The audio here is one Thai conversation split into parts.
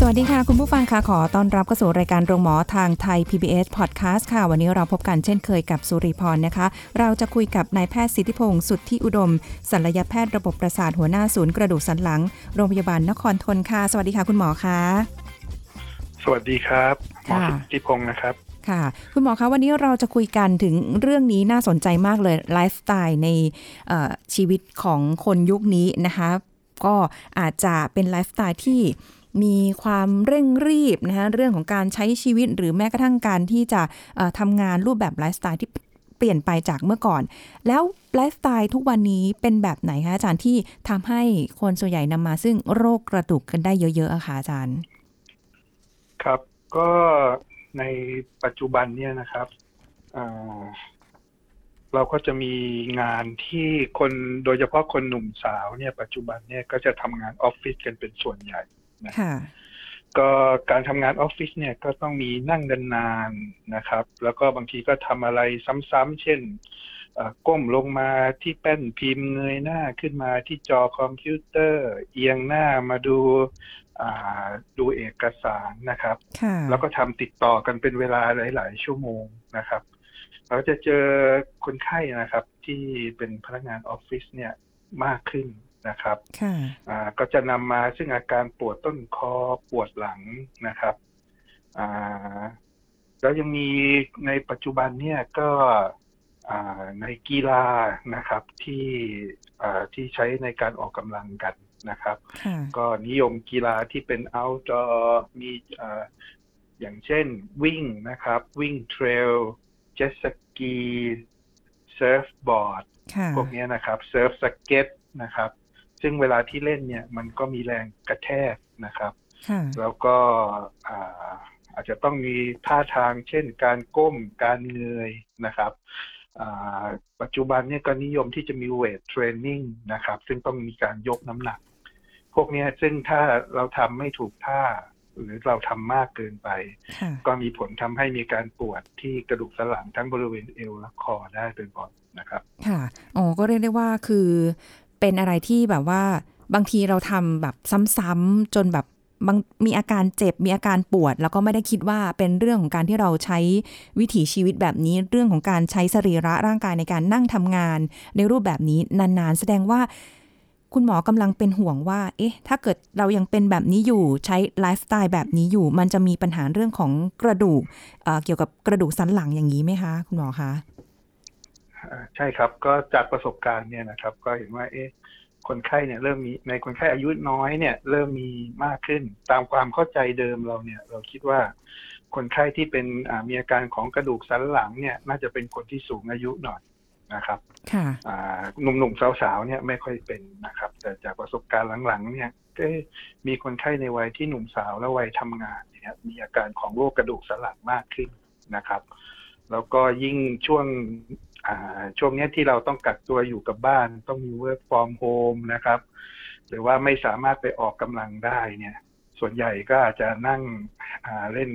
สวัสดีค่ะ คุณผู้ฟังค่ะขอต้อนรับเข้าสู่รายการโรงหมอทางไทย PBS Podcast ค่ะ วันนี้เราพบกันเช่นเคยกับสุริพรนะคะ เราจะคุยกับนายแพทย์สิทธิพงศ์สุทธิอุดมศัลยแพทย์ระบบประสาทหัวหน้าศูนย์กระดูกสันหลัง โรงพยาบาลนครทนค่ะ สวัสดีค่ะคุณหมอคะสวัสดีครับหมอค่ะสุทธิพงศ์นะครับค่ะ คุณหมอคะวันนี้เราจะคุยกันถึงเรื่องนี้น่าสนใจมากเลยไลฟ์สไตล์ในเอ่อชีวิตของคนยุคนี้นะคะก็อาจจะเป็นไลฟ์สไตล์ที่ มีความเร่งรีบนะคะเรื่องของการใช้ชีวิตหรือแม้กระทั่งการที่จะทำงานรูปแบบไลฟ์สไตล์ที่เปลี่ยนไปจากเมื่อก่อน แล้วไลฟ์สไตล์ทุกวันนี้เป็นแบบไหนคะอาจารย์ที่ทำให้คนส่วนใหญ่นำมาซึ่งโรคกระดูกกันได้เยอะๆอะคะอาจารย์ ครับก็ในปัจจุบันเนี่ยนะครับเราก็จะมีงานที่คนโดยเฉพาะคนหนุ่มสาวเนี่ยปัจจุบันเนี่ยก็จะทำงานออฟฟิศกันเป็นส่วนใหญ่ ค่ะก็การทำงานออฟฟิศเนี่ยก็ต้องมีนั่งนานๆนะครับ แล้วก็บางทีก็ทำอะไรซ้ำๆเช่นเอ่อก้มลงมาที่แป้นพิมพ์เงยหน้าขึ้นมาที่จอคอมพิวเตอร์ เอียงหน้ามาดูอ่าดูเอกสารนะครับค่ะแล้วก็ทำติดต่อกันเป็นเวลาหลาย ๆ ชั่วโมงนะครับ เราจะเจอคนไข้นะครับ ที่เป็นพนักงานออฟฟิศเนี่ยมากขึ้น นะครับค่ะอ่าก็จะนำมาซึ่งอาการปวดต้นคอปวดหลังนะครับอ่าแล้วยังมีในปัจจุบันเนี่ยก็อ่าในกีฬานะครับที่อ่าที่ใช้ในการออกกำลังกันนะครับค่ะก็นิยมกีฬาที่เป็น outdoor มีเอ่ออย่างเช่นวิ่งนะครับ วิ่งเทรลเจ็ตสกีsurfboard ค่ะพวกเนี้ยนะครับ surf skate นะครับ ซึ่งเวลาที่เล่นเนี่ยมันก็มีแรงกระแทกนะครับค่ะแล้วก็อ่าอาจจะต้องมีท่าทางเช่น การก้มการเงยนะครับอ่าปัจจุบันเนี่ยก็นิยมที่จะมี weight training นะครับ ซึ่งต้องมีการยกน้ำหนัก พวกเนี้ยซึ่งถ้าเราทำไม่ถูกท่า หรือเราทำมากเกินไปค่ะก็มีผลทำให้มีการปวดที่กระดูกสันหลังทั้งบริเวณเอวและคอได้บ่อยๆนะครับ ค่ะ อ๋อ ก็เรียกได้ว่าคือ เป็นอะไรที่แบบว่าบางทีเราทำแบบซ้ำๆจนแบบบางมีอาการเจ็บมีอาการปวด แล้วก็ไม่ได้คิดว่าเป็นเรื่องของการที่เราใช้วิถีชีวิตแบบนี้ เรื่องของการใช้สรีระร่างกายในการนั่งทำงาน ในรูปแบบนี้นานๆ แสดงว่าคุณหมอกำลังเป็นห่วงว่า เอ๊ะ ถ้าเกิดเรายังเป็นแบบนี้อยู่ ใช้ไลฟ์สไตล์แบบนี้อยู่ มันจะมีปัญหาเรื่องของกระดูกเเกี่ยวกับกระดูกสันหลังอย่างนี้ไหมคะ คุณหมอคะ ใช่ครับก็จากประสบการณ์เนี่ยนะครับ ก็เห็นว่าเอ๊ะคนไข้เนี่ยเริ่มมีในคนไข้อายุน้อยเนี่ย เริ่มมีมากขึ้น ตามความเข้าใจเดิมเราเนี่ย เราคิดว่าคนไข้ที่เป็นอ่ามีอาการของกระดูกสันหลังเนี่ย น่าจะเป็นคนที่สูงอายุหน่อยนะครับค่ะอ่าหนุ่มๆสาวๆเนี่ยไม่ค่อยเป็นนะครับ แต่จากประสบการณ์หลังๆ เนี่ยก็มีคนไข้ในวัยที่หนุ่มสาวและวัยทำงานเนี่ยมีอาการของโรคกระดูกสันหลังมากขึ้นนะครับ แล้วก็ยิ่งช่วงอ่า ช่วงเนี้ยที่เราต้องกักตัวอยู่กับบ้าน ต้องมี work from home นะครับ หรือว่าไม่สามารถไปออกกำลังได้เนี่ย ส่วนใหญ่ก็อาจจะนั่งอ่าเล่น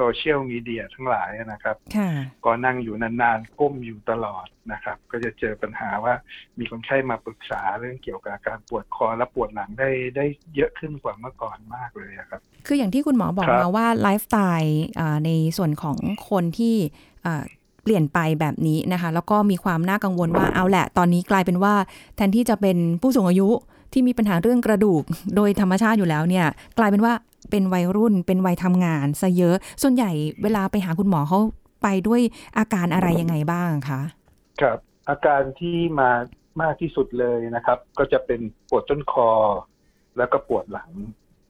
โซเชียลมีเดียทั้งหลายนะครับค่ะก็นั่งอยู่นานๆ ก้มอยู่ตลอดนะครับ ก็จะเจอปัญหาว่ามีคนไข้มาปรึกษาเรื่องเกี่ยวกับอาการปวดคอและปวดหลังได้ได้เยอะขึ้นกว่าเมื่อก่อนมากเลยอะครับ คืออย่างที่คุณหมอบอกครับมาว่าไลฟ์สไตล์อ่าในส่วนของคนที่อ่า เปลี่ยนไปแบบนี้นะคะ แล้วก็มีความน่ากังวลว่าเอาแหละ ตอนนี้กลายเป็นว่า แทนที่จะเป็นผู้สูงอายุที่มีปัญหาเรื่องกระดูกโดยธรรมชาติอยู่แล้วเนี่ยกลายเป็นว่าเป็นวัยรุ่นเป็นวัยทำงานซะเยอะ ส่วนใหญ่เวลาไปหาคุณหมอเขาไปด้วยอาการอะไรยังไงบ้างคะครับอาการที่มามากที่สุดเลยนะครับ ก็จะเป็นปวดต้นคอ แล้วก็ปวดหลัง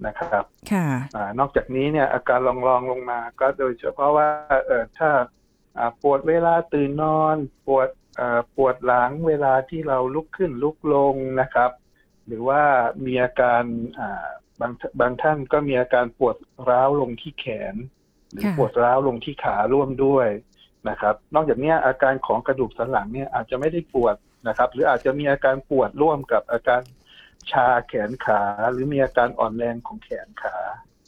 นะครับ ค่ะอานอกจากนี้เนี่ยอาการรองรองๆลงมา ก็โดยเฉพาะว่าเออถ้าอ่า ปวดเวลาตื่นนอน ปวดเอ่อปวดหลังเวลาที่เราลุกขึ้นลุกลงนะครับ หรือว่ามีอาการอ่าบางบางท่านก็มีอาการปวดร้าวลงที่แขน หรือค่ะปวดร้าวลงที่ขาร่วมด้วยนะครับ นอกจากเนี้ยอาการของกระดูกสันหลังเนี่ยอาจจะไม่ได้ปวดนะครับ หรืออาจจะมีอาการปวดร่วมกับอาการชาแขนขา หรือมีอาการอ่อนแรงของแขนขา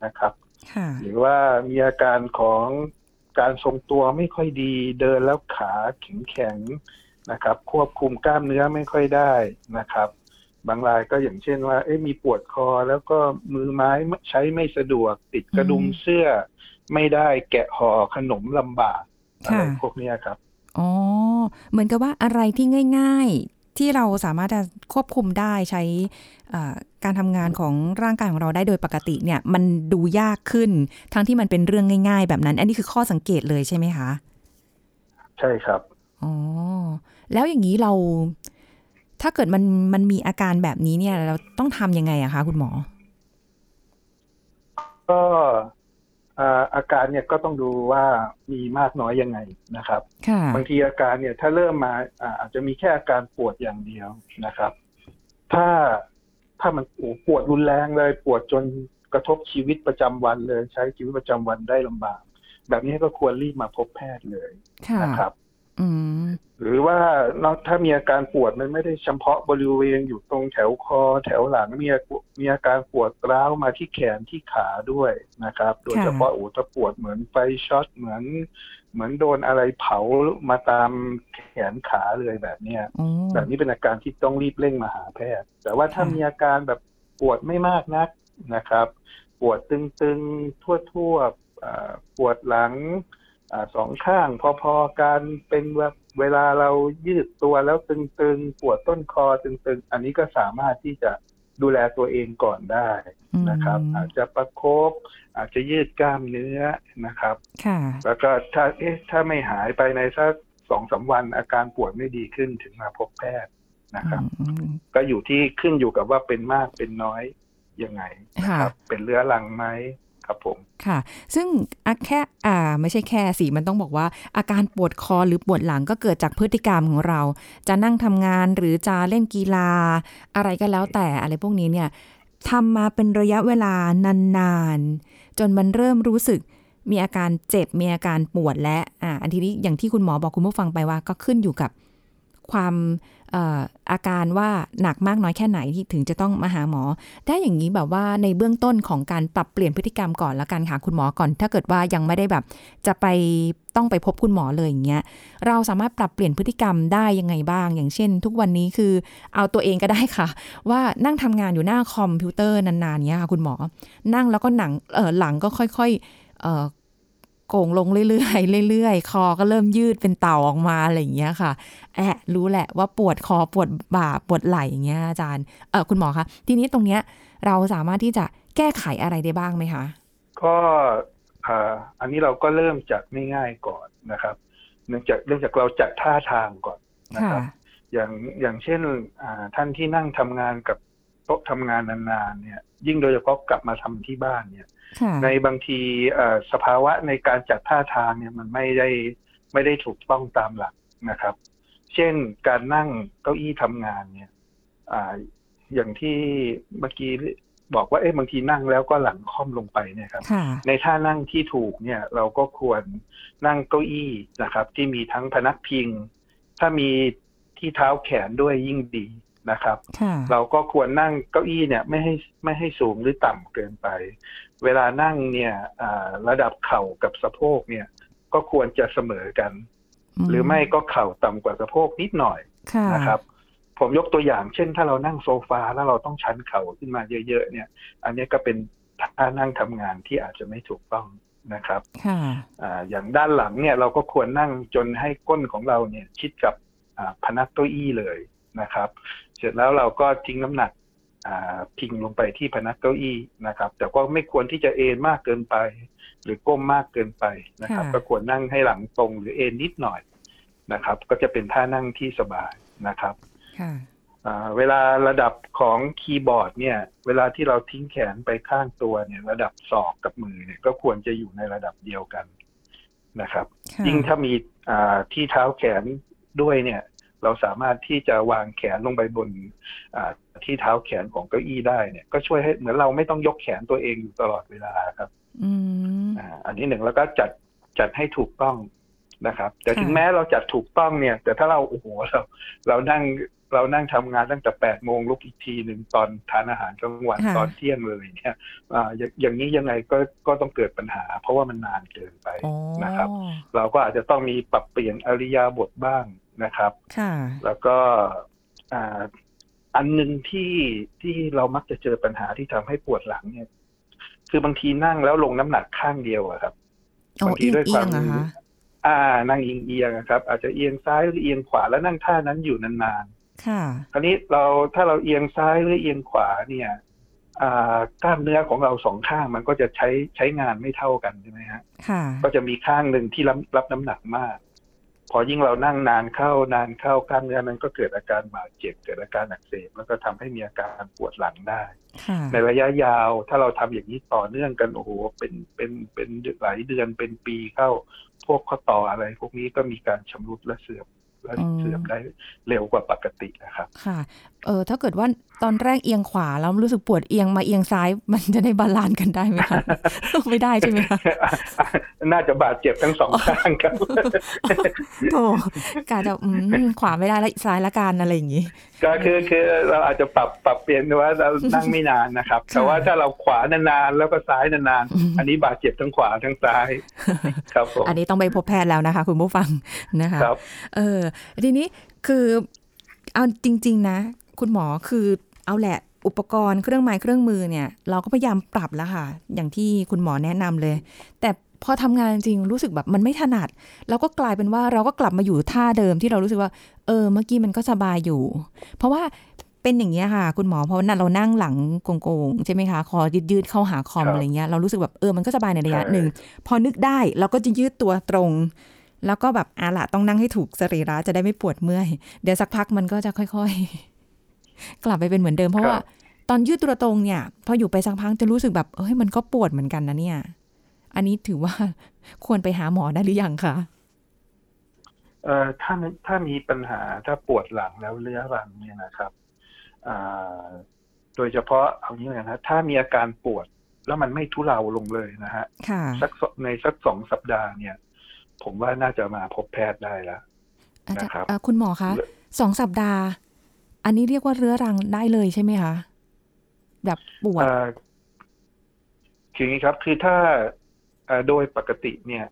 นะครับค่ะหรือว่ามีอาการของ การทรงตัวไม่ค่อยดีเดินแล้วขาแข็งแข็งๆนะครับ ควบคุมกล้ามเนื้อไม่ค่อยได้นะครับ บางรายก็อย่างเช่นว่า เอ๊ะมีปวดคอแล้วก็มือไม้ใช้ไม่สะดวก ติดกระดุมอืมเสื้อ ไม่ได้แกะห่อขนมลำบากอะไรค่ะพวกเนี้ยครับอ๋อ เหมือนกับว่าอะไรที่ง่ายๆ ที่เราสามารถจะควบคุมได้ใช้เอ่อการทำงานของร่างกายของเราได้โดยปกติเนี่ยมันดูยากขึ้น ทั้งที่มันเป็นเรื่องง่าย ๆ แบบนั้น อันนี้คือข้อสังเกตเลยใช่ไหมคะ ใช่ครับอ๋อแล้วอย่างนี้เรา ถ้าเกิดมันมันมีอาการแบบนี้เนี่ย เราต้องทำยังไงอะคะคุณหมอ ก็ อ่าอาการเนี่ยก็ต้องดูว่ามีมากน้อยยังไงนะครับค่ะบางทีอาการเนี่ยถ้าเริ่มมาอ่าอาจจะมีแค่อาการปวดอย่างเดียวนะครับ ถ้าถ้ามันโอ้ปวดรุนแรงเลย ปวดจนกระทบชีวิตประจำวันเลย ใช้ชีวิตประจำวันได้ลำบาก แบบนี้ก็ควรรีบมาพบแพทย์เลยค่ะนะครับอืม หรือว่านอกถ้ามีอาการปวดมันไม่ได้เฉพาะบริเวณอยู่ตรงแถวคอ แถวหลังมีอามีอาการปวดร้าวมาที่แขนที่ขาด้วยนะครับ โดยเฉพาะโอ้ถ้าปวดเหมือนไฟช็อตเหมือน เหมือนโดนอะไรเผามาตามแขนขาเลยแบบเนี้ยอ๋อแบบนี้เป็นอาการที่ต้องรีบเร่งมาหาแพทย์ แต่ว่าถ้าค่ะมีอาการแบบปวดไม่มากนักนะครับ ปวดตึงๆทั่วๆอ่าปวดหลัง อาสองข้างพอๆกันเป็นแบบเวลาเรายืดตัวแล้วตึงๆปวดต้นคอตึงๆ อันนี้ก็สามารถที่จะดูแลตัวเองก่อนได้นะครับอืมอาจจะประคบอาจจะยืดกล้ามเนื้อนะครับค่ะแล้วก็ถ้าเอ๊ะถ้าไม่หายไปในสักสองสามวันอาการปวดไม่ดีขึ้นถึงมาพบแพทย์นะครับอืมก็อยู่ที่ขึ้นอยู่กับว่าเป็นมากเป็นน้อยยังไงนะค่ะครับเป็นเรื้อรังไหม ครับผมค่ะ ซึ่งแค่อ่าไม่ใช่แค่สิมันต้องบอกว่า อาการปวดคอหรือปวดหลังก็เกิดจากพฤติกรรมของเรา จะนั่งทำงานหรือจะเล่นกีฬา อะไรก็แล้วแต่อะไรพวกนี้เนี่ยทำมาเป็นระยะเวลานานๆ จนมันเริ่มรู้สึกมีอาการเจ็บมีอาการปวดและอ่าอันทีนี้อย่างที่คุณหมอบอกคุณผู้ฟังไปว่าก็ขึ้นอยู่กับ ความอาการว่าหนักมากน้อยแค่ไหนที่ถึงจะต้องมาหาหมอได้อย่างนี้แบบว่าในเบื้องต้นของการปรับเปลี่ยนพฤติกรรมก่อนละกันค่ะคุณหมอก่อน ถ้าเกิดว่ายังไม่ได้แบบจะไปต้องไปพบคุณหมอเลยอย่างเงี้ย เราสามารถปรับเปลี่ยนพฤติกรรมได้ยังไงบ้าง อย่างเช่น ทุกวันนี้คือเอาตัวเองก็ได้ค่ะ ว่านั่งทำงานอยู่หน้าคอมพิวเตอร์นานๆเนี้ยค่ะคุณหมอ นั่งแล้วก็หนังเออหลังก็ค่อยๆ โก่งลงเรื่อยๆเรื่อยๆ คอก็เริ่มยืดเป็นเต่าออกมาอะไรอย่างเงี้ยค่ะ แอะรู้แหละว่าปวดคอปวดบ่าปวดไหล่อย่างเงี้ยอาจารย์ เออคุณหมอคะ ทีนี้ตรงเนี้ยเราสามารถที่จะแก้ไขอะไรได้บ้างไหมคะ ก็อ่าอันนี้เราก็เริ่มจากง่ายๆก่อนนะครับ เนื่องจากเริ่มจากเราจัดท่าทางก่อนนะค่ะครับ อย่างอย่างเช่นอ่าท่านที่นั่งทำงานกับโต๊ะทำงานนานๆเนี่ย ยิ่งโดยเฉพาะกลับมาทำที่บ้านเนี่ยค่ะ ในบางทีเอ่อสภาวะในการจัดท่าทางเนี่ยมันไม่ได้ไม่ได้ถูกต้องตามหลักนะครับ เช่นการนั่งเก้าอี้ทำงานเนี่ยอ่าอย่างที่เมื่อกี้บอกว่าเอ๊ะบางทีนั่งแล้วก็หลังค่อมลงไปเนี่ยครับค่ะในท่านั่งที่ถูกเนี่ยเราก็ควรนั่งเก้าอี้นะครับ ที่มีทั้งพนักพิง ถ้ามีที่เท้าแขนด้วยยิ่งดีนะครับค่ะเราก็ควรนั่งเก้าอี้เนี่ยไม่ให้ไม่ให้สูงหรือต่ำเกินไป เวลานั่งเนี่ยอ่าระดับเข่ากับสะโพกเนี่ย ก็ควรจะเสมอกัน หรือไม่ก็เข่าต่ำกว่าสะโพกนิดหน่อยค่ะนะครับ ผมยกตัวอย่างเช่น ถ้าเรานั่งโซฟาแล้วเราต้องชันเข่าขึ้นมาเยอะ ๆ เนี่ย อันนี้ก็เป็นท่านั่งทำงานที่อาจจะไม่ถูกต้องนะครับค่ะอ่าอย่างด้านหลังเนี่ยเราก็ควรนั่งจนให้ก้นของเราเนี่ยชิดกับอ่าพนักเก้าอี้เลยนะครับ เสร็จแล้วเราก็ทิ้งน้ำหนักอ่า พิงลงไปที่พนักเก้าอี้นะครับ แต่ก็ไม่ควรที่จะเอนมากเกินไป หรือก้มมากเกินไปนะครับค่ะก็ควรนั่งให้หลังตรงหรือเอนนิดหน่อยนะครับ ก็จะเป็นท่านั่งที่สบายนะครับค่ะอ่าเวลาระดับของคีย์บอร์ดเนี่ย เวลาที่เราทิ้งแขนไปข้างตัวเนี่ย ระดับศอกกับมือเนี่ยก็ควรจะอยู่ในระดับเดียวกันนะครับค่ะยิ่งถ้ามีอ่าที่เท้าแขนด้วยเนี่ย เราสามารถที่จะวางแขนลงไปบนที่เท้าแขนของเก้าอี้ได้เนี่ย ก็ช่วยให้เหมือนเราไม่ต้องยกแขนตัวเองอยู่ตลอดเวลาครับอืมอันนี้หนึ่งแล้วก็จัดจัดให้ถูกต้องนะครับ แต่ถึงแม้เราจัดถูกต้องเนี่ย แต่ถ้าเราโอ้โหเราเรานั่งเรานั่งทำงานตั้งแต่แปดโมงลุกอีกทีหนึ่งตอนทานอาหารกลางวันตอนเที่ยงเลยเนี่ยอ่าอย่างนี้ยังไงก็ก็ต้องเกิดปัญหา เพราะว่ามันนานเกินไปนะครับ เราก็อาจจะต้องมีปรับเปลี่ยนอริยาบทบ้าง นะครับค่ะแล้วก็อ่าอันหนึ่งที่ที่เรามักจะเจอปัญหาที่ทำให้ปวดหลังเนี่ย คือบางทีนั่งแล้วลงน้ำหนักข้างเดียวอะครับบางทีด้วยความอ่านั่งเอียงเอียงครับ อาจจะเอียงซ้ายหรือเอียงขวาแล้วนั่งท่านั้นอยู่นานๆค่ะคราวนี้เราถ้าเราเอียงซ้ายหรือเอียงขวาเนี่ยอ่ากล้ามเนื้อของเราสองข้างมันก็จะใช้ใช้งานไม่เท่ากันใช่ไหมฮะค่ะก็จะมีข้างหนึ่งที่รับรับน้ำหนักมาก พอยิ่งเรานั่งนานเข้านานเข้ากล้ามเนื้อมันก็เกิดอาการบาดเจ็บเกิดอาการอักเสบแล้วก็ทำให้มีอาการปวดหลังได้ ในระยะยาวถ้าเราทำอย่างนี้ต่อเนื่องกันโอ้โหเป็นเป็นเป็นหลายเดือนเป็นปีเข้าพวกข้อต่ออะไร พวกนี้ก็มีการชำรุดและเสื่อม และเสื่อมได้เร็วกว่าปกตินะครับค่ะเออถ้าเกิดว่าตอนแรกเอียงขวาแล้วรู้สึกปวดเอียงมาเอียงซ้ายมันจะได้ balance กันได้ไหมคะไม่ได้ใช่ไหมคะน่าจะบาดเจ็บทั้งสองข้างครับโอ้กะจะขวาไม่ได้แล้วซ้ายละกันอะไรอย่างนี้ ก็คือคือเราอาจจะปรับปรับเปลี่ยนว่าเรานั่งไม่นานนะครับ แต่ว่าถ้าเราขวานานๆแล้วก็ซ้ายนานๆอันนี้บาดเจ็บทั้งขวาทั้งซ้ายครับผมอันนี้ต้องไปพบแพทย์แล้วนะคะ คุณผู้ฟังนะคะครับเออทีนี้คือเอาจริง ๆ นะ คุณหมอคือเอาแหละอุปกรณ์เครื่องไม้เครื่องมือเนี่ย เราก็พยายามปรับแล้วค่ะ อย่างที่คุณหมอแนะนำเลย แต่พอทำงานจริงรู้สึกแบบมันไม่ถนัดแล้วก็กลายเป็นว่าเราก็กลับมาอยู่ท่าเดิมที่เรารู้สึกว่า เออ เมื่อกี้มันก็สบายอยู่ เพราะว่าเป็นอย่างเงี้ยค่ะ คุณหมอเพราะนั้นเรานั่งหลังโกงๆใช่ไหมคะคอยืดยืดเข้าหาคอมอะไรเงี้ยเรารู้สึกแบบเออมันก็สบายในระยะหนึ่งพอนึกได้เราก็จะยืดตัวตรง แล้วก็แบบอาละต้องนั่งให้ถูกสรีระจะได้ไม่ปวดเมื่อย เดี๋ยวสักพักมันก็จะค่อยๆ กลับไปเป็นเหมือนเดิมเพราะว่า ตอนยืดตัวตรงเนี่ยพออยู่ไปสักพักจะรู้สึกแบบเฮ้ยมันก็ปวดเหมือนกันนะเนี่ย อันนี้ถือว่าควรไปหาหมอได้หรือยังคะเอ่อถ้าถ้ามีปัญหาถ้าปวดหลังแล้วเลื้อรังเนี่ยนะครับอ่าโดยเฉพาะเอางี้นะถ้ามีอาการปวดแล้วมันไม่ทุเลาลงเลยนะฮะสักในสักสองสัปดาห์เนี่ย ผมว่าน่าจะมาพบแพทย์ได้แล้วนะครับคุณหมอคะสองสัปดาห์ อันนี้เรียกว่าเรื้อรังได้เลยใช่ไหมคะแบบปวดคืออย่างนี้ครับ คือถ้าโดยปกติเนี่ย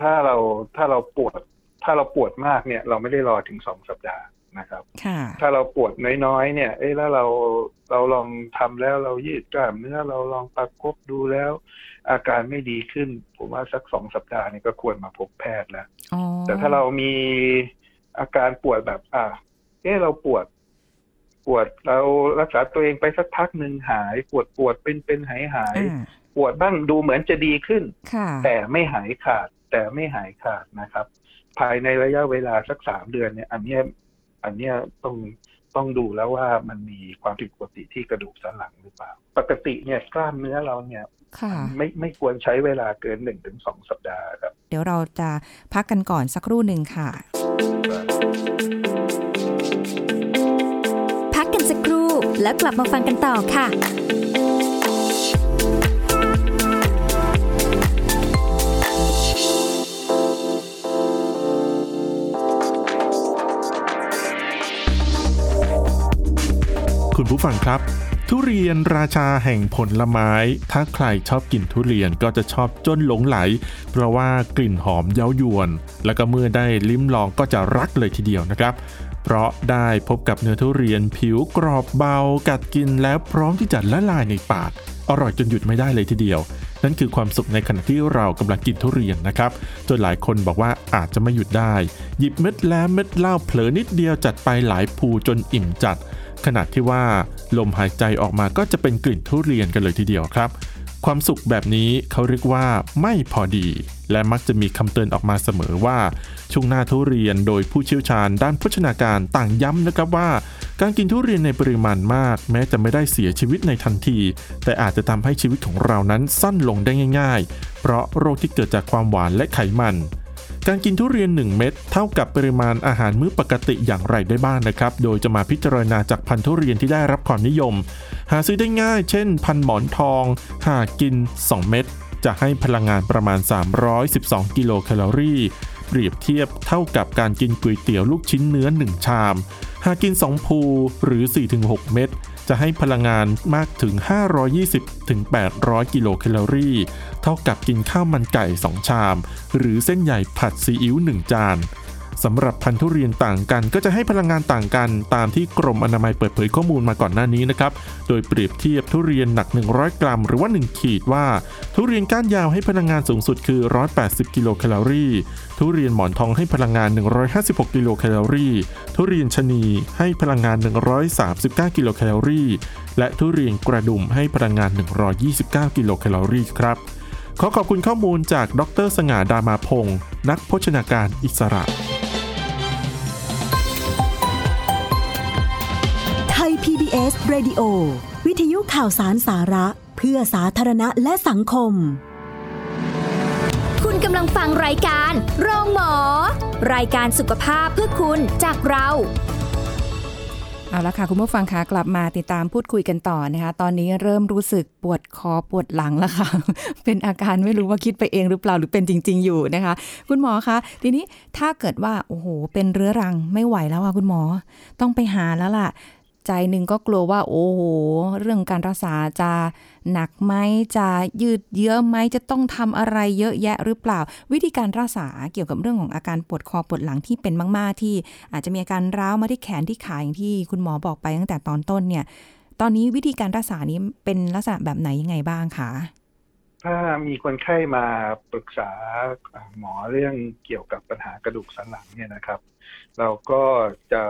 ถ้าเราถ้าเราปวด ถ้าเราปวดมากเนี่ย เราไม่ได้รอถึงสองสัปดาห์นะครับถ้าเราปวดน้อยๆเนี่ย เอ้แล้วเราเราลองทำแล้วเรายืดกล้ามเนื้อเราลองประกบดูแล้ว อาการไม่ดีขึ้น ผมว่าสักสองสัปดาห์นี่ก็ควรมาพบแพทย์แล้วแต่ถ้าเรามีอาการปวดแบบ อะเอ้เราปวด ปวดเรารักษาตัวเองไปสักพักหนึ่งหาย ปวดปวดเป็นเป็นหายหายปวดบ้างดูเหมือนจะดีขึ้น แต่ไม่หายขาด แต่ไม่หายขาดนะครับ ภายในระยะเวลาสักสามเดือนเนี่ย อันนี้อันนี้ต้องต้องดูแล้วว่ามันมีความผิดปกติที่กระดูกสันหลังหรือเปล่า ปกติเนี่ยกล้ามเนื้อเราเนี่ย ไม่ไม่ควรใช้เวลาเกินหนึ่งถึงสองสัปดาห์ครับ เดี๋ยวเราจะพักกันก่อนสักครู่หนึ่งค่ะแล้วกลับมาฟังกันต่อค่ะคุณผู้ฟังครับ ทุเรียนราชาแห่งผลไม้ ถ้าใครชอบกินทุเรียนก็จะชอบจนหลงไหล เพราะว่ากลิ่นหอมเย้ายวน แล้วก็เมื่อได้ลิ้มลองก็จะรักเลยทีเดียวนะครับ เพราะได้พบกับเนื้อทุเรียนผิวกรอบเบา กัดกินแล้วพร้อมที่จะละลายในปาก อร่อยจนหยุดไม่ได้เลยทีเดียว นั่นคือความสุขในขณะที่เรากำลังกินทุเรียนนะครับ จนหลายคนบอกว่าอาจจะไม่หยุดได้ หยิบเม็ดแล้วเม็ดเล่าเผลอนิดเดียวจัดไปหลายภูจนอิ่มจัด ขนาดที่ว่าลมหายใจออกมาก็จะเป็นกลิ่นทุเรียนกันเลยทีเดียวครับ ความสุขแบบนี้เขาเรียกว่าไม่พอดี และมักจะมีคำเตือนออกมาเสมอว่าช่วงหน้าทุเรียนโดยผู้เชี่ยวชาญด้านโภชนาการต่างย้ำนะครับว่า การกินทุเรียนในปริมาณมาก แม้จะไม่ได้เสียชีวิตในทันที แต่อาจจะทำให้ชีวิตของเรานั้นสั้นลงได้ง่าย ๆ เพราะโรคที่เกิดจากความหวานและไขมัน การกินทุเรียน 1 เม็ดเท่ากับปริมาณอาหารมื้อปกติอย่างไรได้บ้างนะครับ โดยจะมาพิจารณาจากพันธุ์ทุเรียนที่ได้รับความนิยม หาซื้อได้ง่าย เช่น พันธุ์หมอนทอง หากกิน 2 เม็ดจะให้พลังงานประมาณ 312 กิโลแคลอรี่เปรียบเทียบเท่ากับการกินก๋วยเตี๋ยวลูกชิ้นเนื้อ 1 ชาม หากกิน 2 ภูหรือ 4-6 เม็ด จะให้พลังงานมากถึง 520ถึง800 กิโลแคลอรี่ เท่ากับกินข้าวมันไก่ 2 ชาม หรือเส้นใหญ่ผัดซีอิ๊ว 1 จานสำหรับพันธุ์ทุเรียนต่างกันก็จะให้พลังงานต่างกันตามที่กรมอนามัยเปิดเผยข้อมูลมาก่อนหน้านี้นะครับ โดยเปรียบเทียบทุเรียนหนัก 100 กรัม หรือว่า 1 ขีดว่า ทุเรียนก้านยาวให้พลังงานสูงสุดคือ 180 กิโลแคลอรี่ ทุเรียนหมอนทองให้พลังงาน 156 กิโลแคลอรี่ ทุเรียนชะนีให้พลังงาน 139 กิโลแคลอรี่ และทุเรียนกระดุมให้พลังงาน 129 กิโลแคลอรี่ครับ ขอขอบคุณข้อมูลจากดร สง่าดามาพงศ์นักโภชนาการอิสระ ไทย PBS Radio วิทยุข่าวสารสาระ เพื่อสาธารณะและสังคม กำลังฟังรายการโรงหมอ รายการสุขภาพเพื่อคุณจากเรา เอาละค่ะ คุณผู้ฟังคะกลับมาติดตามพูดคุยกันต่อนะคะ ตอนนี้เริ่มรู้สึกปวดคอปวดหลังแล้วค่ะ เป็นอาการไม่รู้ว่าคิดไปเองหรือเปล่าหรือเป็นจริง ๆ อยู่นะคะ คุณหมอคะทีนี้ถ้าเกิดว่าโอ้โหเป็นเรื้อรังไม่ไหวแล้วค่ะคุณหมอ ต้องไปหาแล้วล่ะ ใจหนึ่งก็กลัวว่าโอ้โห เรื่องการรักษาจะหนักไหมจะยืดเยื้อไหมจะต้องทำอะไรเยอะแยะหรือเปล่า วิธีการรักษาเกี่ยวกับเรื่องของอาการปวดคอปวดหลังที่เป็นมากๆ ที่อาจจะมีอาการร้าวมาที่แขนที่ขาอย่างที่คุณหมอบอกไปตั้งแต่ตอนต้นเนี่ย ตอนนี้วิธีการรักษานี้เป็นลักษณะแบบไหนยังไงบ้างคะถ้ามีคนไข้มาปรึกษาหมอเรื่องเกี่ยวกับปัญหากระดูกสันหลังเนี่ยนะครับ เราก็จะ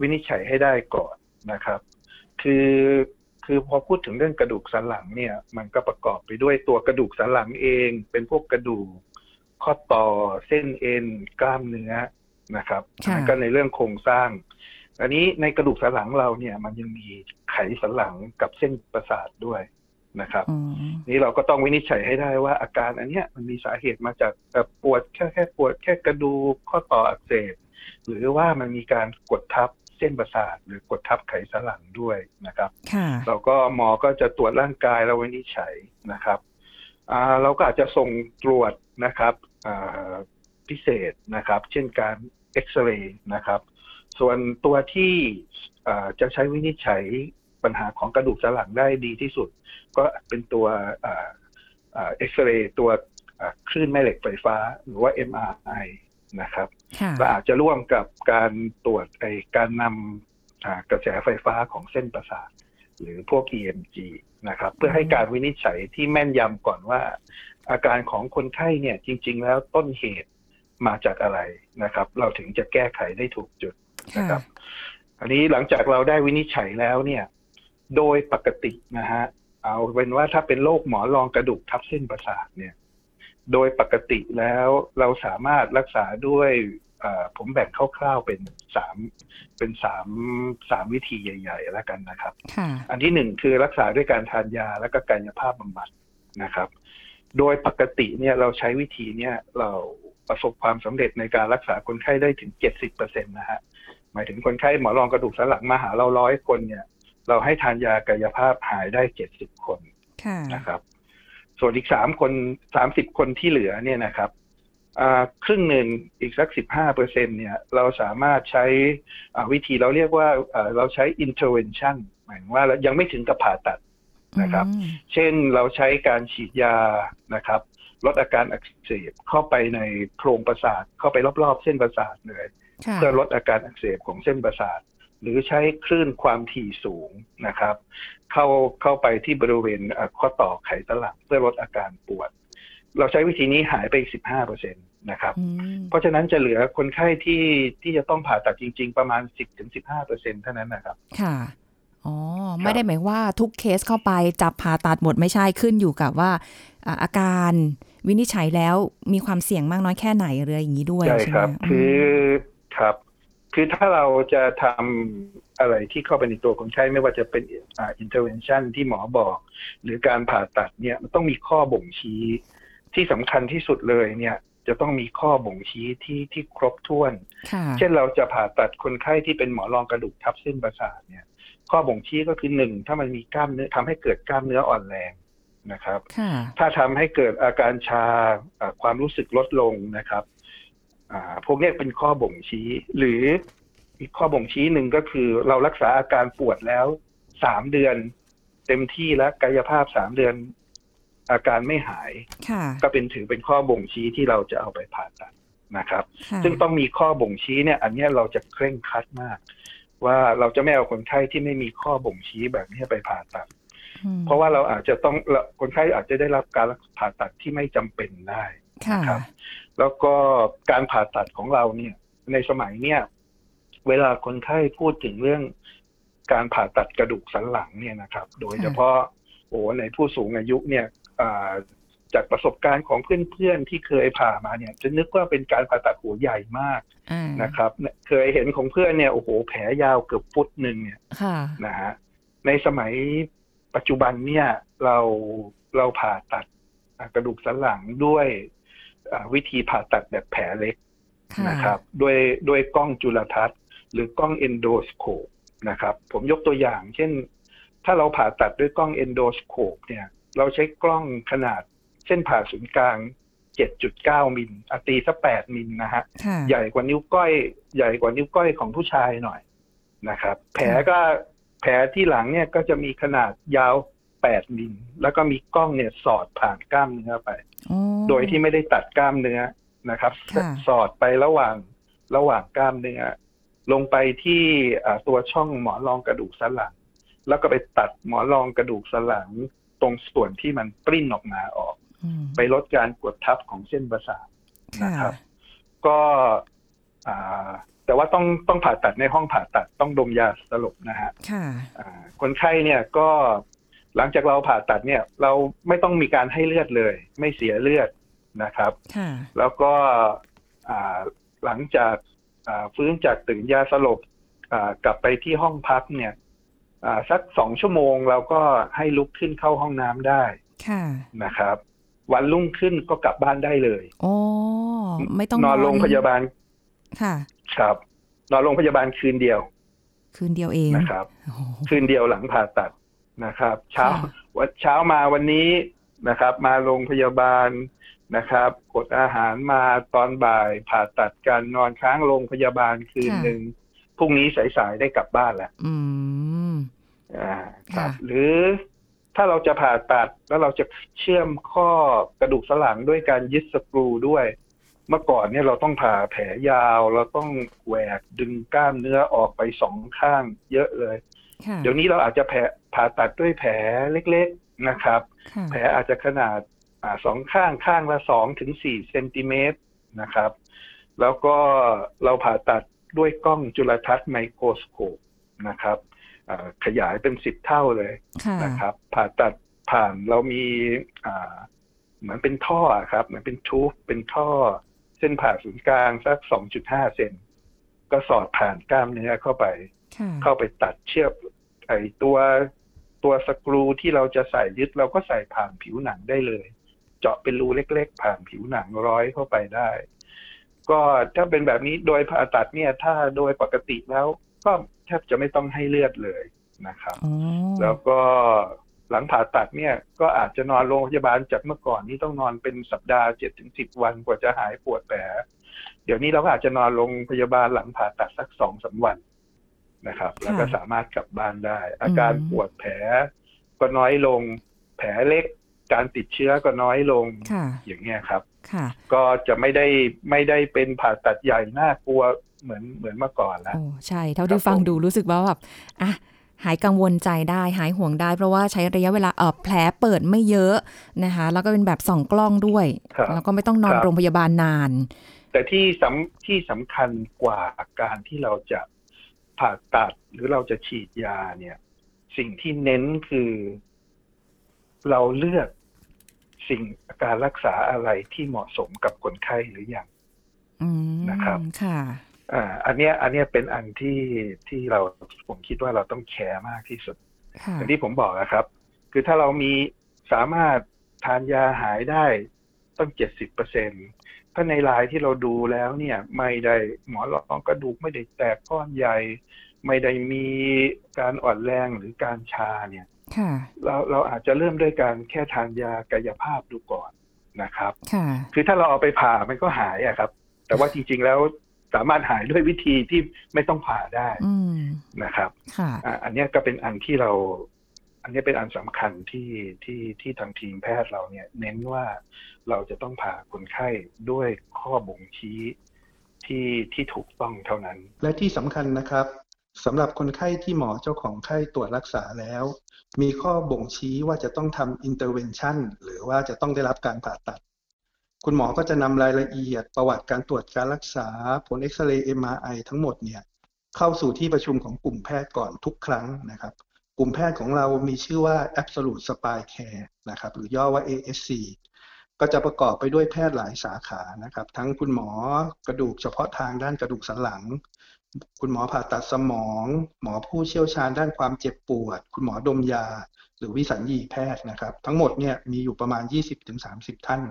วินิจฉัยให้ได้ก่อนนะครับ คือคือพอพูดถึงเรื่องกระดูกสันหลังเนี่ย มันก็ประกอบไปด้วยตัวกระดูกสันหลังเอง เป็นพวกกระดูกข้อต่อเส้นเอ็นกล้ามเนื้อนะครับค่ะแล้วก็ในเรื่องโครงสร้าง อันนี้ในกระดูกสันหลังเราเนี่ย มันยังมีไขสันหลังกับเส้นประสาทด้วยนะครับอ๋อนี่เราก็ต้องวินิจฉัยให้ได้ว่าอาการอันเนี้ยมันมีสาเหตุมาจากแบบปวดแค่แค่ปวดแค่กระดูกข้อต่ออักเสบหรือว่ามันมีการกดทับ เส้นประสาทหรือกดทับไขสันหลังด้วยนะครับค่ะเราก็หมอก็จะตรวจร่างกายเราวินิจฉัยนะครับอ่าเราก็อาจจะส่งตรวจนะครับอ่าพิเศษนะครับ เช่นการเอ็กซเรย์นะครับ ส่วนตัวที่อ่าจะใช้วินิจฉัยปัญหาของกระดูกสันหลังได้ดีที่สุด ก็เป็นตัวเอ็กซเรย์ตัวอ่าคลื่นแม่เหล็กไฟฟ้า หรือว่า MRI นะครับค่ะและอาจจะร่วมกับการตรวจไอการนำอ่ากระแสไฟฟ้าของเส้นประสาทหรือพวก EMG นะครับ เพื่อให้การวินิจฉัยที่แม่นยำก่อนว่า อาการของคนไข้เนี่ยจริง ๆ แล้วต้นเหตุมาจากอะไรนะครับ เราถึงจะแก้ไขได้ถูกจุดค่ะนะครับอันนี้หลังจากเราได้วินิจฉัยแล้วเนี่ย โดยปกตินะฮะเอาเป็นว่าถ้าเป็นโรคหมอนรองกระดูกทับเส้นประสาทเนี่ย โดยปกติแล้วเราสามารถรักษาด้วยเอ่อผมแบ่งคร่าวๆเป็นสามเป็นสามสามวิธีใหญ่ๆแล้วกันนะครับค่ะอันที่หนึ่งคือรักษาด้วยการทานยาและก็กายภาพบำบัดนะครับ โดยปกติเนี่ยเราใช้วิธีเนี่ยเราประสบความสำเร็จในการรักษาคนไข้ได้ถึงเจ็ดสิบเปอร์เซ็นตนะฮะหมายถึงคนไข้หมอรองกระดูกสันหลังมาหาเราร้อยคนเนี่ย เราให้ทานยากายภาพหายได้เจ็ดสิบคนค่ะนะครับ ส่วนอีกสามคนสามสิบคนที่เหลือเนี่ยนะครับอ่าครึ่งหนึ่งอีกสักสิบห้าเปอร์เซ็นเนี่ยเราสามารถใช้อ่าวิธีเราเรียกว่าอ่าเราใช้ intervention หมายถึงว่าเรายังไม่ถึงกับผ่าตัดนะครับอืมเช่นเราใช้การฉีดยานะครับลดอาการอักเสบเข้าไปในโพรงประสาทเข้าไปรอบๆ เส้นประสาทเลยค่ะเพื่อลดอาการอักเสบของเส้นประสาท หรือใช้คลื่นความถี่สูงนะครับ เข้าเข้าไปที่บริเวณอะข้อต่อไขสันหลังเพื่อลดอาการปวด เราใช้วิธีนี้หายไป15เปอร์เซ็นตนะครับอืมเพราะฉะนั้นจะเหลือคนไข้ที่ที่จะต้องผ่าตัดจริง ๆ ประมาณ 10-15เปอร์เซ็นเท่านั้นนะครับ ค่ะอ๋อ ไม่ได้หมายว่าทุกเคสเข้าไปจับผ่าตัดหมดไม่ใช่ขึ้นอยู่กับว่าอ่าอาการวินิจฉัยแล้วมีความเสี่ยงมากน้อยแค่ไหนหรืออะไรอย่างนี้ด้วยใช่ใช่ไหคมรับมคือครับ คือถ้าเราจะทำอะไรที่เข้าไปในตัวคนไข้ไม่ว่าจะเป็นอ่า intervention ที่หมอบอก หรือการผ่าตัดเนี่ยมันต้องมีข้อบ่งชี้ที่สำคัญที่สุดเลยเนี่ยจะต้องมีข้อบ่งชี้ที่ที่ครบถ้วนค่ะเช่นเราจะผ่าตัดคนไข้ที่เป็นหมอนรองกระดูกทับเส้นประสาทเนี่ย ข้อบ่งชี้ก็คือหนึ่งถ้ามันมีกล้ามเนื้อทำให้เกิดกล้ามเนื้ออ่อนแรงนะครับค่ะถ้าทำให้เกิดอาการชาอ่าความรู้สึกลดลงนะครับอ่า พวกเนี้ยเป็นข้อบ่งชี้ หรืออีกข้อบ่งชี้หนึ่งก็คือ เรารักษาอาการปวดแล้วสามเดือน เต็มที่แล้วกายภาพสามเดือน อาการไม่หายค่ะก็เป็นถือเป็นข้อบ่งชี้ที่เราจะเอาไปผ่าตัดนะครับค่ะซึ่งต้องมีข้อบ่งชี้เนี่ย อันเนี้ยเราจะเคร่งครัดมาก ว่าเราจะไม่เอาคนไข้ที่ไม่มีข้อบ่งชี้แบบนี้ไปผ่าตัดอืมเพราะว่าเราอาจจะต้องคนไข้อาจจะได้รับการผ่าตัดที่ไม่จำเป็นได้ค่ะครับ แล้วก็การผ่าตัดของเราเนี่ย ในสมัยเนี่ย เวลาคนไข้พูดถึงเรื่องการผ่าตัดกระดูกสันหลังเนี่ยนะครับ โดยเฉพาะโอ้ในผู้สูงอายุเนี่ยอ่าจากประสบการณ์ของเพื่อนๆที่เคยผ่ามาเนี่ย จะนึกว่าเป็นการผ่าตัดหัวใหญ่มากอ่านะครับเนี่ยเคยเห็นของเพื่อนเนี่ยโอ้โหแผลยาวเกือบฟุตหนึ่งเนี่ยค่ะนะฮะในสมัยปัจจุบันเนี่ยเราเราผ่าตัดอ่ากระดูกสันหลังด้วยอ่า วิธีผ่าตัดแบบแผลเล็กค่ะนะครับด้วยด้วยกล้องจุลทรรศน์ หรือกล้อง endoscope นะครับ ผมยกตัวอย่าง เช่น ถ้าเราผ่าตัดด้วยกล้อง endoscope เนี่ย เราใช้กล้องขนาดเส้นผ่าศูนย์กลาง 7.9 มิลอ่ะตีสัก8มิลนะฮะค่ะใหญ่กว่านิ้วก้อย ใหญ่กว่านิ้วก้อยของผู้ชายหน่อยนะครับ แผลก็แผลที่หลังเนี่ยก็จะมีขนาดยาว 8 มิล แล้วก็มีกล้องเนี่ยสอดผ่านกล้ามเนื้อไป โอ้โดยที่ไม่ได้ตัดกล้ามเนื้อนะครับค่ะสอดไประหว่างระหว่างกล้ามเนื้อ ลงไปที่อ่าตัวช่องหมอนรองกระดูกสันหลัง แล้วก็ไปตัดหมอนรองกระดูกสันหลัง ตรงส่วนที่มันปริ้นออกมาออกอืมไปลดการกดทับของเส้นประสาทค่ะนะครับ ก็อ่าแต่ว่าต้องต้องผ่าตัดในห้องผ่าตัดต้องดมยาสลบนะฮะค่ะอ่าคนไข้เนี่ยก็ หลังจากเราผ่าตัดเนี่ยเราไม่ต้องมีการให้เลือดเลย ไม่เสียเลือดนะครับค่ะแล้วก็อ่าหลังจากอ่าฟื้นจากตื่นยาสลบอ่ากลับไปที่ห้องพักเนี่ยอ่าสักสองชั่วโมงเราก็ให้ลุกขึ้นเข้าห้องน้ำได้ค่ะนะครับ วันรุ่งขึ้นก็กลับบ้านได้เลยโอ้ไม่ต้องนอนโรงพยาบาลค่ะ ครับ นอนโรงพยาบาลคืนเดียว คืนเดียวเองนะครับโอ้โหคืนเดียวหลังผ่าตัด นะครับ เช้าค่ะวันเช้ามาวันนี้นะครับ มาโรงพยาบาลนะครับกดอาหารมาตอนบ่ายผ่าตัดการนอนค้างโรงพยาบาลคืนหนึ่งพรุ่งนี้สายๆได้กลับบ้านแล้วอืมอ่าครับค่ะหรือถ้าเราจะผ่าตัดแล้วเราจะเชื่อมข้อกระดูกสันหลังด้วยการยึดสกรูด้วย เมื่อก่อนเนี่ยเราต้องผ่าแผลยาว เราต้องแหวกดึงกล้ามเนื้อออกไปสองข้างเยอะเลยค่ะ เดี๋ยวนี้เราอาจจะแผลผ่าตัดด้วยแผลเล็ก ๆนะครับค่ะแผลอาจจะขนาดอ่าสองข้างข้างละสองถึงสี่เซนติเมตรนะครับ แล้วก็เราผ่าตัดด้วยกล้องจุลทรรศน์ไมโครสโคปนะครับอ่าขยายเป็นสิบเท่าเลยค่ะนะครับ ผ่าตัดผ่านเรามีอ่าเหมือนเป็นท่ออะครับ เหมือนเป็นทูบเป็นท่อ เส้นผ่าศูนย์กลางสักสองจุดห้าเซนก็สอดผ่านกล้ามเนื้อเข้าไปค่ะ เข้าไปตัดเชือกไอตัวตัวสกรูที่เราจะใส่ยึดเราก็ใส่ผ่านผิวหนังได้เลย เจาะเป็นรูเล็ก ๆ ผ่านผิวหนังร้อยเข้าไปได้ ก็ถ้าเป็นแบบนี้โดยผ่าตัดเนี่ย ถ้าโดยปกติแล้ว ก็แทบจะไม่ต้องให้เลือดเลยนะครับอ๋อแล้วก็หลังผ่าตัดเนี่ย ก็อาจจะนอนโรงพยาบาลจากเมื่อก่อนนี่ต้องนอนเป็นสัปดาห์เจ็ดถึงสิบวันกว่าจะหายปวดแผลเดี๋ยวนี้เราก็อาจจะนอนโรงพยาบาลหลังผ่าตัดสักสองสามวัน นะครับ แล้วก็สามารถกลับบ้านได้ อาการปวดแผลก็น้อยลง แผลเล็กการติดเชื้อก็น้อยลงค่ะอย่างเงี้ยครับค่ะก็จะไม่ได้ไม่ได้เป็นผ่าตัดใหญ่น่ากลัวเหมือนเหมือนเมื่อก่อนแล้วโอ้ใช่ เท่าครัที่บฟังผมดูรู้สึกว่าแบบอะหายกังวลใจได้หายห่วงได้ เพราะว่าใช้ระยะเวลาเออแผลเปิดไม่เยอะนะคะแล้วก็เป็นแบบส่องกล้องด้วยครับแล้วก็ไม่ต้องนอนครับโรงพยาบาลนาน แต่ที่สำที่สำคัญกว่าการที่เราจะ ผ่าตัดหรือเราจะฉีดยาเนี่ย สิ่งที่เน้นคือ เราเลือกสิ่งการรักษาอะไรที่เหมาะสมกับคนไข้หรือยังอืมนะครับค่ะอ่าอันเนี้ย อันเนี้ยเป็นอันที่ที่เราผมคิดว่าเราต้องแคร์มากที่สุดค่ะอย่างที่ผมบอกนะครับ คือถ้าเรามีสามารถทานยาหายได้ต้องเจ็ดสิบเปอร์เซ็น ถ้าในรายที่เราดูแล้วเนี่ย ไม่ได้หมอนรองกระดูกไม่ได้แตกก้อนใหญ่ ไม่ได้มีการอ่อนแรงหรือการชาเนี่ยค่ะเราเราอาจจะเริ่มด้วยการแค่ทานยากายภาพดูก่อนนะครับค่ะคือถ้าเราเอาไปผ่ามันก็หายอะครับ แต่ว่าจริงๆแล้วสามารถหายด้วยวิธีที่ไม่ต้องผ่าได้อืมนะครับค่ะอะอันเนี้ยก็เป็นอันที่เรา อันนี้เป็นอันสำคัญที่ที่ที่ทางทีมแพทย์เราเนี่ย เน้นว่าเราจะต้องผ่าคนไข้ด้วยข้อบ่งชี้ที่ที่ถูกต้องเท่านั้น และที่สำคัญนะครับสำหรับคนไข้ที่หมอเจ้าของไข้ตรวจรักษาแล้ว มีข้อบ่งชี้ว่าจะต้องทำ intervention หรือว่าจะต้องได้รับการผ่าตัด คุณหมอก็จะนำรายละเอียดประวัติการตรวจการรักษาผลเอ็กซเรย์ MRI ทั้งหมดเนี่ยเข้าสู่ที่ประชุมของกลุ่มแพทย์ก่อนทุกครั้งนะครับ ลุ่มแพทย์ของเรามีชื่อว่า Absolute Spine Care นะครับหรือย่อว่า ASC ก็จะประกอบไปด้วยแพทย์หลายสาขานะครับ ทั้งคุณหมอกระดูกเฉพาะทางด้านกระดูกสันหลัง คุณหมอผ่าตัดสมอง หมอผู้เชี่ยวชาญด้านความเจ็บปวด คุณหมอดมยา หรือวิสัญญีแพทย์นะครับ ทั้งหมดเนี่ยมีอยู่ประมาณ 20-30 ท่าน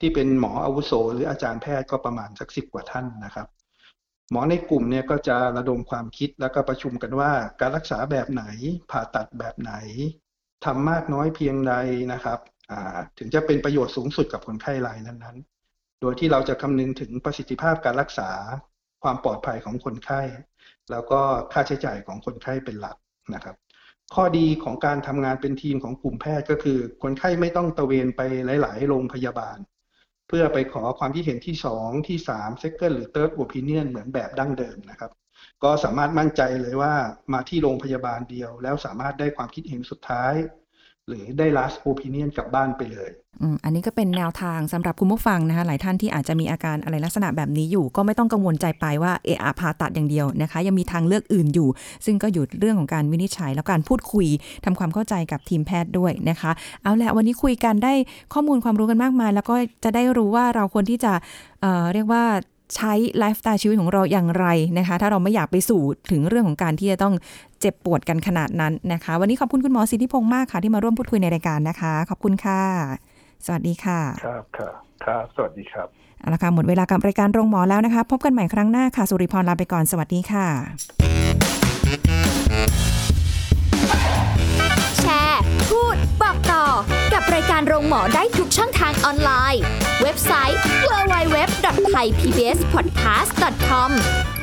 ที่เป็นหมออาวุโส หรืออาจารย์แพทย์ก็ประมาณสักสิบกว่าท่านนะครับ หมอในกลุ่มเนี่ยก็จะระดมความคิดแล้วก็ประชุมกันว่าการรักษาแบบไหนผ่าตัดแบบไหนทำมากน้อยเพียงใดนะครับถึงจะเป็นประโยชน์สูงสุดกับคนไข้รายนั้นๆ โดยที่เราจะคำนึงถึงประสิทธิภาพการรักษาความปลอดภัยของคนไข้ แล้วก็ค่าใช้จ่ายของคนไข้เป็นหลักนะครับ ข้อดีของการทำงานเป็นทีมของกลุ่มแพทย์ก็คือ คนไข้ไม่ต้องตะเวนไปหลาย ๆ โรงพยาบาล เพื่อไปขอความคิดเห็นที่สองที่สาม second หรือ third opinion เหมือนแบบดั้งเดิมนะครับ ก็สามารถมั่นใจเลยว่ามาที่โรงพยาบาลเดียว แล้วสามารถได้ความคิดเห็นสุดท้าย หรือได้ last opinion กลับบ้านไปเลยอันนี้ก็เป็นแนวทางสำหรับคุณผู้ฟังนะคะ หลายท่านที่อาจจะมีอาการอะไรลักษณะแบบนี้อยู่ ก็ไม่ต้องกังวลใจไปว่าเออาผ่าตัดอย่างเดียวนะคะ ยังมีทางเลือกอื่นอยู่ ซึ่งก็อยู่เรื่องของการวินิจฉัย แล้วการพูดคุยทำความเข้าใจกับทีมแพทย์ด้วยนะคะ เอาละวันนี้คุยกันได้ข้อมูลความรู้กันมากมาย แล้วก็จะได้รู้ว่าเราควรที่จะเเรียกว่าใช้ไลฟ์สไตล์ชีวิตของเราอย่างไรนะคะ ถ้าเราไม่อยากไปสู่ถึงเรื่องของการที่จะต้อง เจ็บปวดกันขนาดนั้นนะคะ วันนี้ขอบคุณคุณหมอสิทธิพงศ์มากค่ะ ที่มาร่วมพูดคุยในรายการนะคะ ขอบคุณค่ะ สวัสดีค่ะ ครับครับครับสวัสดีครับเอาละค่ะหมดเวลากับรายการโรงหมอแล้วนะคะ พบกันใหม่ครั้งหน้าค่ะ สุริพรลาไปก่อนสวัสดีค่ะ แชร์ พูด บอกต่อกับรายการโรงหมอได้ทุกช่องทางออนไลน์ เว็บไซต์ www.thaipbspodcast.com